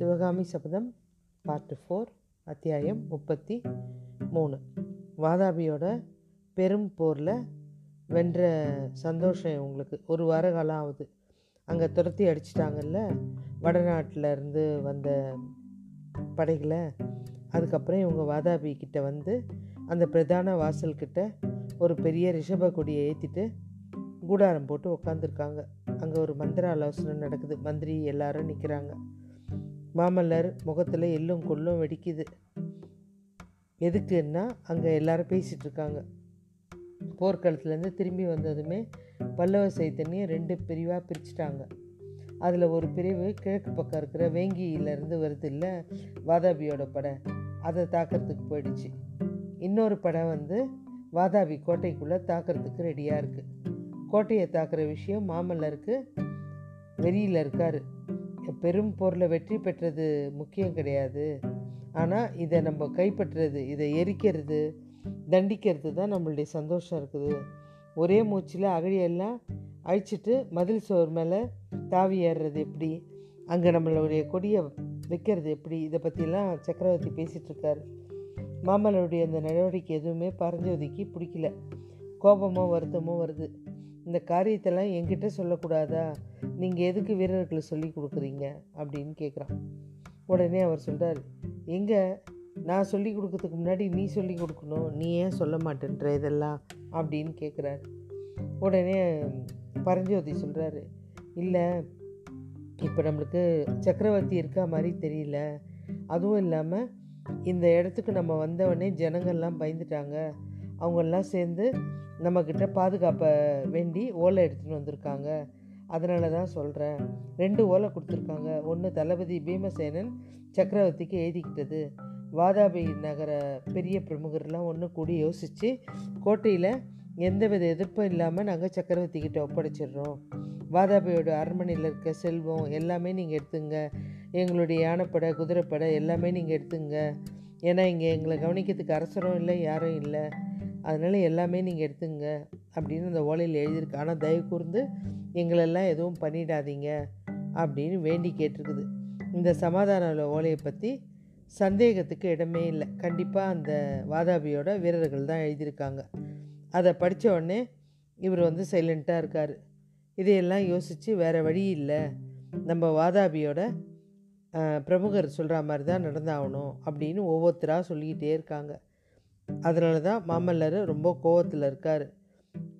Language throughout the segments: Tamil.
சிவகாமி சபதம் பார்ட் ஃபோர் அத்தியாயம் முப்பத்தி மூணு. வாதாபியோட பெரும் போரில் வென்ற சந்தோஷம் இவங்களுக்கு. ஒரு வார காலம் ஆகுது. அங்கே துரத்தி அடிச்சிட்டாங்கல்ல? வடநாட்டிலேருந்து வந்த படைகளை. அதுக்கப்புறம் இவங்க வாதாபி கிட்ட வந்து அந்த பிரதான வாசல்கிட்ட ஒரு பெரிய ரிஷப கொடியை ஏற்றிட்டு கூடாரம் போட்டு உட்காந்துருக்காங்க அங்கே ஒரு மந்திர ஆலோசனை நடக்குது. மந்திரி எல்லாரும் நிற்கிறாங்க மாமல்லர் முகத்தில் எள்ளும் கொள்ளும் வெடிக்குது. எதுக்குன்னா அங்கே எல்லாரும் பேசிகிட்டு இருக்காங்க. போர்க்களத்துலேருந்து திரும்பி வந்ததுமே பல்லவ சைத்தன்யம் ரெண்டு பிரிவாக பிரிச்சுட்டாங்க. அதில் ஒரு பிரிவு கிழக்கு பக்கம் இருக்கிற வேங்கியிலேருந்து வருது இல்லை வாதாபியோட படை அதை தாக்கிறதுக்கு போயிடுச்சு. இன்னொரு படை வந்து வாதாபி கோட்டைக்குள்ளே தாக்கிறதுக்கு ரெடியாக இருக்குது கோட்டையை தாக்குற விஷயம் மாமல்லருக்கு வெறியில் இருக்கார். பெரும் போரில் வெற்றி பெற்றது முக்கியம் கிடையாது. ஆனால் இதை நம்ம கைப்பற்றுறது இதை எரிக்கிறது தண்டிக்கிறது தான் நம்மளுடைய சந்தோஷம் இருக்குது. ஒரே மூச்சில் அகழியெல்லாம் அழிச்சிட்டு மதில் சோர் மேலே தாவி ஏறுறது எப்படி? அங்கே நம்மளுடைய கொடியை வைக்கிறது எப்படி? இதை பற்றிலாம் சக்கரவர்த்தி பேசிகிட்ருக்காரு மாமல்லருடைய அந்த நடவடிக்கை எதுவுமே பரஞ்சோதிக்கு பிடிக்கல. கோபமோ வருத்தமோ வருது. இந்த காரியத்தெல்லாம் என்கிட்ட சொல்லக்கூடாதா? நீங்கள் எதுக்கு வீரர்களை சொல்லி கொடுக்குறீங்க? அப்படின்னு கேட்குறான் உடனே அவர் சொல்கிறார் எங்கே? நான் சொல்லி கொடுக்கறதுக்கு முன்னாடி நீ சொல்லி கொடுக்கணும். நீ ஏன் சொல்ல மாட்டேன்ற இதெல்லாம்? அப்படின்னு கேட்குறாரு உடனே பரஞ்சோதி சொல்கிறாரு இல்லை இப்போ நம்மளுக்கு சக்கரவர்த்தி இருக்கா மாதிரி தெரியல. அதுவும் இல்லாமல் இந்த இடத்துக்கு நம்ம வந்தவொடனே ஜனங்கள்லாம் பயந்துட்டாங்க. அவங்கெல்லாம் சேர்ந்து நம்மக்கிட்ட பாதுகாப்பை வேண்டி ஓலை எடுத்துகிட்டு வந்திருக்காங்க. அதனால தான் சொல்கிறேன் ரெண்டு ஓலை கொடுத்துருக்காங்க. ஒன்று தளபதி பீமசேனன் சக்கரவர்த்திக்கு எழுதிக்கிட்டது. வாதாபி நகர பெரிய பிரமுகர்லாம் ஒன்று கூடி யோசித்து கோட்டையில் எந்தவித எதிர்ப்பும் இல்லாமல் நாங்கள் சக்கரவர்த்தி கிட்ட ஒப்படைச்சிடுறோம். வாதாபியோட அரண்மனையில் இருக்க செல்வம் எல்லாமே நீங்கள் எடுத்துங்க. எங்களுடைய யானைப்படை குதிரைப்படை எல்லாமே நீங்கள் எடுத்துங்க. ஏன்னா இங்கே எங்களை கவனிக்கிறதுக்கு அரசரும் இல்லை யாரும் இல்லை. அதனால் எல்லாமே நீங்கள் எடுத்துங்க அப்படின்னு அந்த ஓலையில் எழுதியிருக்கு. ஆனால் தயவு கூர்ந்து எங்களெல்லாம் எதுவும் பண்ணிடாதீங்க அப்படின்னு வேண்டி கேட்டிருக்குது. இந்த சமாதான ஓலையை பற்றி சந்தேகத்துக்கு இடமே இல்லை. கண்டிப்பாக அந்த வாதாபியோட வீரர்கள் தான் எழுதியிருக்காங்க. அதை படித்த உடனே இவர் வந்து சைலண்ட்டாக இருக்கார். இதையெல்லாம் யோசித்து வேறு வழி இல்லை. நம்ம வாதாபியோட பிரமுகர் சொல்கிற மாதிரி தான் நடந்தாகணும் அப்படின்னு ஒவ்வொருத்தராக சொல்லிக்கிட்டே இருக்காங்க. அதனால தான் மாமல்லர் ரொம்ப கோவத்தில் இருக்கார்.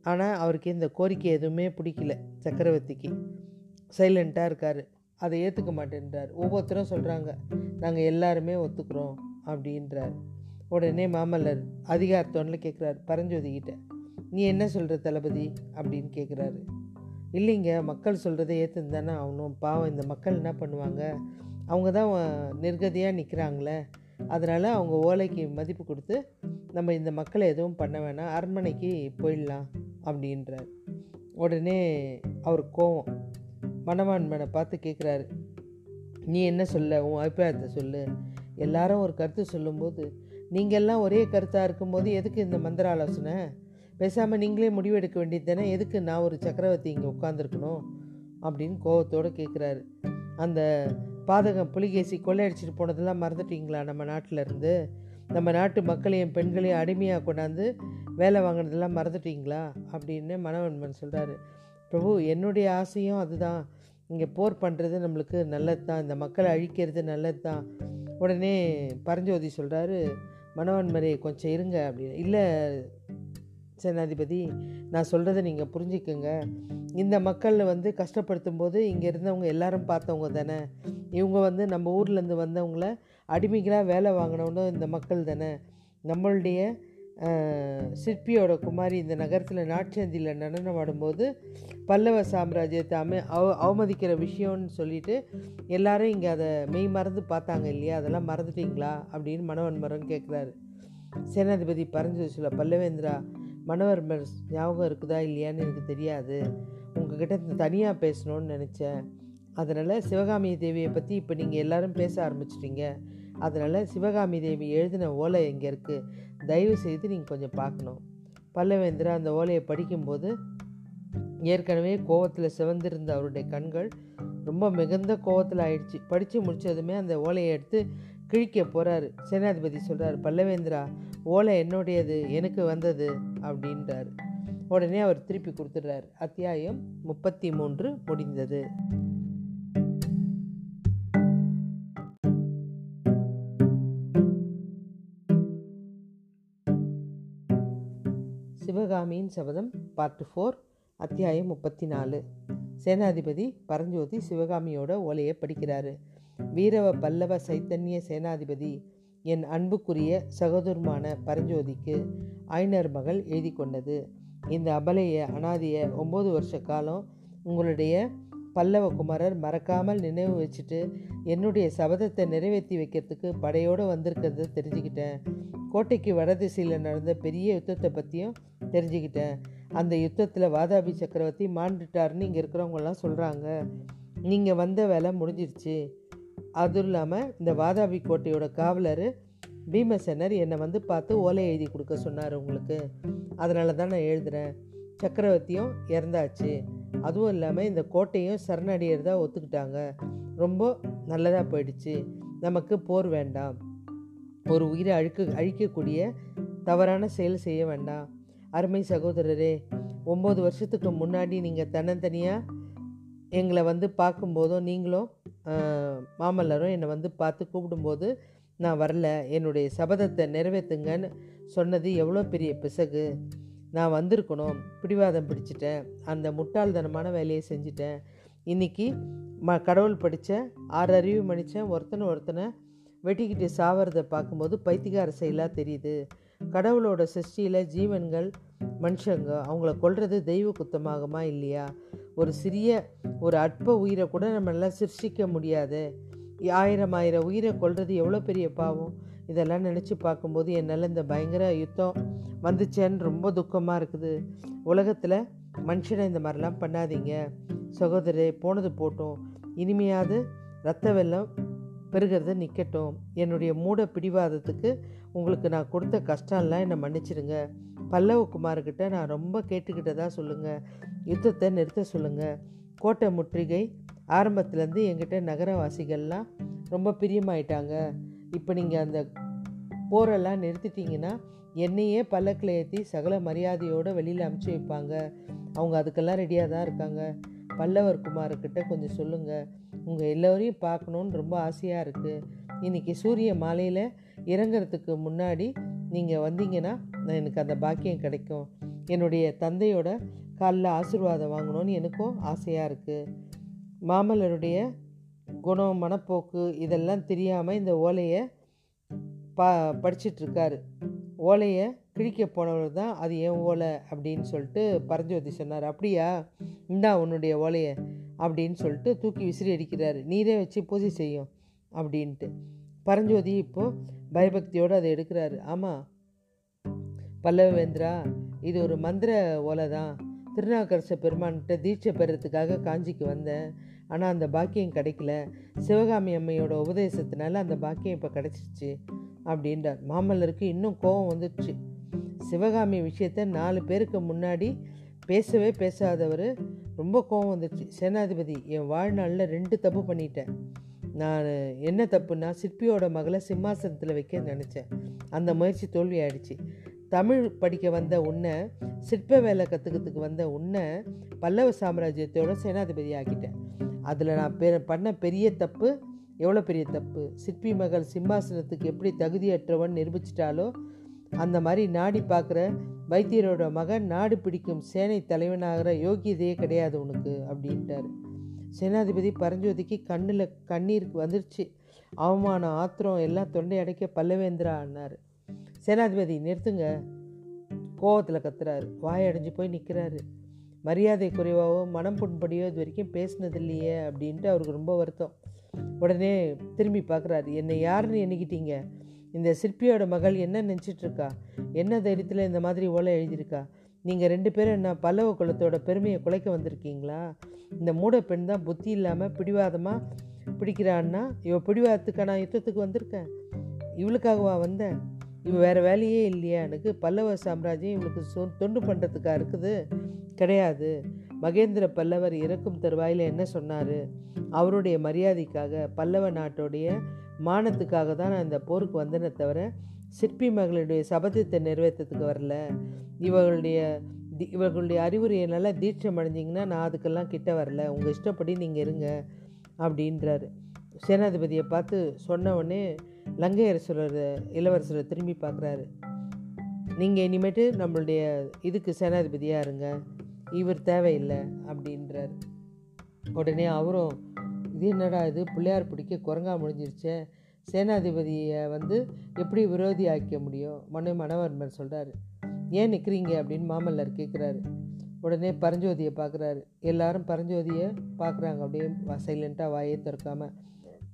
ஆனால் அவருக்கு இந்த கோரிக்கை எதுவுமே பிடிக்கல சக்கரவர்த்திக்கு. சைலண்ட்டாக இருக்கார். அதை ஏற்றுக்க மாட்டேன்றார். ஒவ்வொருத்தரும் சொல்கிறாங்க நாங்கள் எல்லாருமே ஒத்துக்கிறோம் அப்படின்றார். உடனே மாமல்லர் அதிகாரத்தோனில் கேட்குறாரு பரஞ்சோதிக்கிட்ட நீ என்ன சொல்கிற தளபதி? அப்படின்னு கேட்குறாரு இல்லைங்க மக்கள் சொல்கிறத ஏற்றுன்னு தானே ஆகணும். பாவம் இந்த மக்கள் என்ன பண்ணுவாங்க? அவங்க தான் நிர்கதியாக நிற்கிறாங்களே அதனால் அவங்க ஓலைக்கு மதிப்பு கொடுத்து நம்ம இந்த மக்களை எதுவும் பண்ண வேணாம் அரண்மனைக்கு போயிடலாம் அப்படின்றார். உடனே அவர் கோவம் மணவான்மனை பார்த்து கேட்குறாரு நீ என்ன சொல்ல? உன் அபிப்பிராயத்தை சொல்லு. எல்லாரும் ஒரு கருத்து சொல்லும்போது நீங்கள்லாம் ஒரே கருத்தாக இருக்கும்போது எதுக்கு இந்த மந்திர ஆலோசனை? பேசாமல் நீங்களே முடிவெடுக்க வேண்டியது தானே எதுக்கு நான் ஒரு சக்கரவர்த்தி இங்கே உட்காந்துருக்கணும் அப்படின்னு கோவத்தோடு கேட்குறாரு அந்த பாதகம் புலிகேசி கொள்ளையடிச்சிட்டு போனதெல்லாம் மறந்துட்டீங்களா நம்ம நாட்டில் இருந்து நம்ம நாட்டு மக்களையும் பெண்களையும் அடிமையாக கொண்டாந்து வேலை வாங்கினதெல்லாம் மறந்துட்டீங்களா? அப்படின்னு மனவன்மன் சொல்கிறாரு பிரபு என்னுடைய ஆசையும் அதுதான். இங்கே போர் பண்ணுறது நம்மளுக்கு நல்லது தான் இந்த மக்களை அழிக்கிறது நல்லது தான் உடனே பரஞ்சோதி சொல்கிறாரு மனவன்மரே கொஞ்சம் இருங்க அப்படின்னு. இல்லை சேனாதிபதி நான் சொல்கிறத நீங்கள் புரிஞ்சுக்குங்க. இந்த மக்களில் வந்து கஷ்டப்படுத்தும் போது இங்கே இருந்தவங்க எல்லாரும் பார்த்தவங்க தானே. இவங்க வந்து நம்ம ஊர்லேருந்து வந்தவங்கள அடிமைகளாக வேலை வாங்கினவனும் இந்த மக்கள் தானே. நம்மளுடைய சிற்பியோட குமாரி இந்த நகரத்தில் நாட்சந்தியில் நடனம் ஆடும்போது பல்லவ சாம்ராஜ்யத்தை அமை அவ அவமதிக்கிற விஷயம்னு சொல்லிட்டு எல்லாரும் இங்கே அதை மெய் மறந்து பார்த்தாங்க இல்லையா? அதெல்லாம் மறந்துட்டீங்களா? அப்படின்னு மனவன்மரம் கேட்குறாரு சேனாதிபதி பரஞ்சு சொல்ல பல்லவேந்திரா மனவர்மர் ஞாபகம் இருக்குதா இல்லையான்னு எனக்கு தெரியாது. உங்ககிட்ட தனியாக பேசணும்னு நினச்சேன். அதனால் சிவகாமி தேவியை பற்றி இப்போ நீங்கள் எல்லோரும் பேச ஆரம்பிச்சிட்டிங்க. அதனால் சிவகாமி தேவி எழுதின ஓலை எங்கே இருக்குது தயவு செய்து நீங்கள் கொஞ்சம் பார்க்கணும். பல்லவேந்திரா அந்த ஓலையை படிக்கும்போது ஏற்கனவே கோவத்தில் சிவந்திருந்த அவருடைய கண்கள் ரொம்ப மிகுந்த கோவத்தில் ஆயிடுச்சு. படித்து முடித்ததுமே அந்த ஓலையை எடுத்து கிழிக்க போகிறாரு சேனாதிபதி சொல்கிறார் பல்லவேந்திரா ஓலை என்னுடையது? எனக்கு வந்தது. அப்படின்றார். உடனே அவர் திருப்பி கொடுத்துட்றாரு. அத்தியாயம் முப்பத்தி மூன்று முடிந்தது. சிவகாமியின் சபதம் பார்ட் ஃபோர் அத்தியாயம் முப்பத்தி நாலு சேனாதிபதி பரஞ்சோதி சிவகாமியோட ஓலையை படிக்கிறாரு. வீரவ பல்லவ சைத்தன்ய சேனாதிபதி என் அன்புக்குரிய சகோதரமான பரஞ்சோதிக்கு ஆய்னர் மகள் எழுதி கொண்டது. இந்த அபலைய அனாதிய ஒம்பது வருஷ காலம் உங்களுடைய பல்லவ குமாரர் மறக்காமல் நினைவு வச்சுட்டு என்னுடைய சபதத்தை நிறைவேற்றி வைக்கிறதுக்கு படையோடு வந்திருக்கிறத தெரிஞ்சுக்கிட்டேன். கோட்டைக்கு வடதிசையில் நடந்த பெரிய யுத்தத்தை பற்றியும் தெரிஞ்சுக்கிட்டேன். அந்த யுத்தத்தில் வாதாபி சக்கரவர்த்தி மாண்டுட்டார்னு இங்கே இருக்கிறவங்கெல்லாம் சொல்கிறாங்க நீங்கள் வந்த வேலை முடிஞ்சிருச்சு. அதுவும் இல்லாமல் இந்த வாதாபி கோட்டையோட காவலர் பீமசேனர் என்னை வந்து பார்த்து ஓலை எழுதி கொடுக்க சொன்னார் உங்களுக்கு. அதனால தான் நான் எழுதுகிறேன் சக்கரவர்த்தியும் இறந்தாச்சு. அதுவும் இல்லாமல் இந்த கோட்டையும் சரணடையிறதா ஒத்துக்கிட்டாங்க. ரொம்ப நல்லதாக போயிடுச்சு. நமக்கு போர் வேண்டாம். ஒரு உயிரை அழுக்க அழிக்கக்கூடிய தவறான செயல் செய்ய வேண்டாம். அருமை சகோதரரே ஒம்பது வருஷத்துக்கு முன்னாடி நீங்கள் தன்னந்தனியாக எங்களை வந்து பார்க்கும்போதும் நீங்களும் மாமல்லரும் என்னை வந்து பார்த்து கூப்பிடும்போது நான் வரல. என்னுடைய சபதத்தை நிறைவேற்றுங்கன்னு சொன்னது எவ்வளோ பெரிய பிசகு. நான் வந்திருக்கணும் பிடிவாதம் பிடிச்சிட்டேன் அந்த முட்டாள்தனமான வேலையை செஞ்சிட்டேன். இன்றைக்கி ம கடவுள் படித்த ஆறு அறிவு மனுஷன் ஒருத்தனை ஒருத்தனை வெட்டிக்கிட்டு சாவறதை பார்க்கும்போது பைத்திகார செயலாக தெரியுது. கடவுளோட சிருஷ்டியில் ஜீவன்கள் மனுஷங்க அவங்கள கொல்றது தெய்வ குத்தமாகுமா இல்லையா? ஒரு சிறிய ஒரு அற்ப உயிரை கூட நம்மளால் சிருஷ்டிக்க முடியாது. ஆயிரம் ஆயிரம் உயிரை கொள்வது எவ்வளோ பெரிய பாவம்? இதெல்லாம் நினச்சி பார்க்கும்போது என்னால் இந்த பயங்கர யுத்தம் வந்துச்சேன்னு ரொம்ப துக்கமாக இருக்குது. உலகத்தில் மனுஷனை இந்த மாதிரிலாம் பண்ணாதீங்க. சகோதரே போனது போட்டோம். இனிமையாவது ரத்த வெள்ளம் பெருகிறத நிற்கட்டும் என்னுடைய மூட பிடிவாதத்துக்கு உங்களுக்கு நான் கொடுத்த கஷ்டம்லாம் என்னை மன்னிச்சிடுங்க பல்லவ குமார்கிட்ட நான் ரொம்ப கேட்டுக்கிட்டதாக சொல்லுங்கள் யுத்தத்தை நிறுத்த சொல்லுங்கள் கோட்டை முற்றுகை ஆரம்பத்துலேருந்து எங்கிட்ட நகரவாசிகள்லாம் ரொம்ப பிரியமாயிட்டாங்க. இப்போ நீங்கள் அந்த போரெல்லாம் நிறுத்திட்டீங்கன்னா என்னையே பல்லக்கில் ஏற்றி சகல மரியாதையோடு வெளியில் அமுச்சு வைப்பாங்க. அவங்க அதுக்கெல்லாம் ரெடியாக தான் இருக்காங்க. பல்லவர் குமார்கிட்ட கொஞ்சம் சொல்லுங்கள் உங்கள் எல்லோரையும் பார்க்கணுன்னு ரொம்ப ஆசையாக இருக்குது இன்றைக்கி சூரிய மாலையில் இறங்கிறதுக்கு முன்னாடி நீங்கள் வந்தீங்கன்னா நான் எனக்கு அந்த பாக்கியம் கிடைக்கும். என்னுடைய தந்தையோட காலில் ஆசீர்வாதம் வாங்கணும்னு எனக்கும் ஆசையாக இருக்குது மாமல்லருடைய குணம் மனப்போக்கு இதெல்லாம் தெரியாமல் இந்த ஓலையை பா படிச்சிட்ருக்காரு. ஓலையை கிழிக்க போனவர் தான் அது என் ஓலை அப்படின்னு சொல்லிட்டு பரஞ்சோதி சொன்னார். அப்படியா? இந்தா உன்னுடைய ஓலையை அப்படின்னு சொல்லிட்டு தூக்கி விசிறி அடிக்கிறாரு. நீரே வச்சு பூஜை செய்யும் அப்படின்ட்டு. பரஞ்சோதி இப்போது பயபக்தியோடு அதை எடுக்கிறாரு. ஆமாம் பல்லவேந்திரா இது ஒரு மந்திர ஓலை தான் திருநாகரச பெருமான்கிட்ட தீட்சை பெறத்துக்காக காஞ்சிக்கு வந்தேன். ஆனால் அந்த பாக்கியம் கிடைக்கல. சிவகாமி அம்மையோட உபதேசத்தினால அந்த பாக்கியம் இப்போ கிடச்சிருச்சு அப்படின்றார். மாமல்லருக்கு இன்னும் கோபம் வந்துடுச்சு சிவகாமி விஷயத்த நாலு பேருக்கு முன்னாடி பேசவே பேசாதவர் ரொம்ப கோபம் வந்துடுச்சு சேனாதிபதி என் வாழ்நாளில் ரெண்டு தப்பு பண்ணிட்டேன். நான் என்ன தப்புன்னா சிற்பியோட மகளை சிம்மாசனத்தில் வைக்க நினச்சேன். அந்த முயற்சி தோல்வி ஆயிடுச்சு தமிழ் படிக்க வந்த உன்னை சிற்ப வேலை கற்றுக்கிறதுக்கு வந்த உன்னை பல்லவ சாம்ராஜ்யத்தோட சேனாதிபதி ஆக்கிட்டேன். அதில் நான் பெ பண்ண பெரிய தப்பு எவ்வளோ பெரிய தப்பு? சிற்பி மகள் சிம்மாசனத்துக்கு எப்படி தகுதியற்றவன் நிரூபிச்சிட்டாலோ அந்த மாதிரி நாடி பார்க்குற வைத்தியரோட மகன் நாடு பிடிக்கும் சேனை தலைவனாகிற யோகியதையே கிடையாது உனக்கு அப்படின்ட்டார். சேனாதிபதி பரஞ்சோதிக்கு கண்ணில் கண்ணீருக்கு வந்துருச்சு. அவமானம் ஆத்திரம் எல்லாம் தொண்டை அடைக்க பல்லவேந்திரா ஆனார் சேனாதிபதி நிறுத்துங்க. கோவத்தில் கத்துறாரு. வாயடைஞ்சு போய் நிற்கிறாரு மரியாதை குறைவாகவோ மனம் புண்படியோ இது வரைக்கும் பேசினது இல்லையே அப்படின்ட்டு அவருக்கு ரொம்ப வருத்தம். உடனே திரும்பி பார்க்குறாரு என்னை யாருன்னு எண்ணிக்கிட்டீங்க? இந்த சிற்பியோட மகள் என்ன நினச்சிட்ருக்கா? என்ன தைரியத்தில் இந்த மாதிரி ஓலை எழுதியிருக்கா? நீங்கள் ரெண்டு பேரும் என்ன பல்லவ குலத்தோட பெருமையை குலைக்க வந்திருக்கீங்களா? இந்த மூட பெண் தான் புத்தி இல்லாமல் பிடிவாதமாக பிடிக்கிறான்னா இவ பிடிவாதத்துக்கான யுத்தத்துக்கு வந்திருக்கேன். இவளுக்காகவா வந்தேன்? இவன் வேறு வேலையே இல்லையா? எனக்கு பல்லவ சாம்ராஜ்யம் இவனுக்கு சொ தொண்டு பண்ணுறதுக்காக இருக்குது? கிடையாது. மகேந்திர பல்லவர் இறக்கும் தருவாயில் என்ன சொன்னார்? அவருடைய மரியாதைக்காக பல்லவ நாட்டுடைய மானத்துக்காக தான் நான் இந்த போருக்கு வந்தேனே தவிர சிற்பி மகளுடைய சபதத்தை நிறைவேற்றத்துக்கு வரல. இவர்களுடைய தி- இவர்களுடைய அறிவுரையை நல்லா தீட்சம் அடைஞ்சிங்கன்னா நான் அதுக்கெல்லாம் கிட்ட வரல. உங்கள் இஷ்டப்படி நீங்கள் இருங்க அப்படின்றாரு. சேனாதிபதியை பார்த்து சொன்ன உடனே லங்கை அரசர் இளவரசரை திரும்பி பார்க்குறாரு. நீங்கள் இனிமேட்டு நம்மளுடைய இதுக்கு சேனாதிபதியாக இருங்க. இவர் தேவையில்லை அப்படின்றார். உடனே அவரும் இது என்னடா இது? பிள்ளையார் பிடிக்க குரங்கா முடிஞ்சிருச்சே. சேனாதிபதியை வந்து எப்படி விரோதி ஆக்க முடியும்? மனு மனவர்மர் சொல்கிறாரு ஏன் நிற்கிறீங்க அப்படின்னு மாமல்லர் கேட்குறாரு உடனே பரஞ்சோதியை பார்க்குறாரு. எல்லாரும் பரஞ்சோதியை பார்க்குறாங்க. அப்படியே சைலண்ட்டாக வாயே திறக்காமல்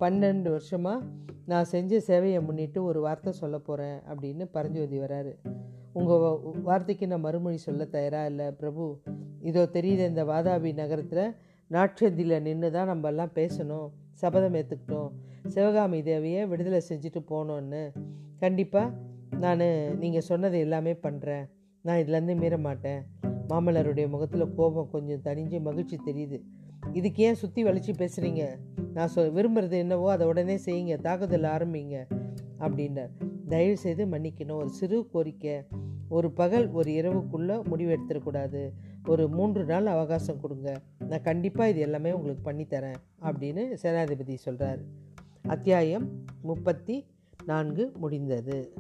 பன்னெண்டு வருஷமாக நான் செஞ்ச சேவையை முன்னிட்டு ஒரு வார்த்தை சொல்ல போகிறேன் அப்படின்னு பரஞ்சோதி வராரு. உங்கள் வார்த்தைக்கு நான் மறுமொழி சொல்ல தயாராக இல்லை பிரபு? இதோ தெரியுது இந்த வாதாபி நகரத்தில் நாட்சந்தியில் நின்று தான் நம்ம எல்லாம் பேசணும் சபதம் ஏற்றுக்கிட்டோம் சிவகாமி தேவியை விடுதலை செஞ்சுட்டு போனோன்னு. கண்டிப்பாக நான் நீங்கள் சொன்னது எல்லாமே பண்ணுறேன் நான் இதுலேருந்து மீற மாட்டேன் மாமல்லருடைய முகத்தில் கோபம் கொஞ்சம் தனிஞ்சு மகிழ்ச்சி தெரியுது. இதுக்கு ஏன் சுற்றி வலிச்சு பேசுகிறீங்க நான் சொ விரும்புறது என்னவோ அதை உடனே செய்யுங்க தாக்குதல் ஆரம்பிங்க அப்படின்னார் தயவு செய்து மன்னிக்கணும். ஒரு சிறு கோரிக்கை. ஒரு பகல் ஒரு இரவுக்குள்ளே முடிவு எடுத்துடக்கூடாது. ஒரு மூன்று நாள் அவகாசம் கொடுங்க. நான் கண்டிப்பாக இது எல்லாமே உங்களுக்கு பண்ணித்தரேன் அப்படின்னு சேனாதிபதி சொல்கிறார் அத்தியாயம் முப்பத்தி நான்கு முடிந்தது.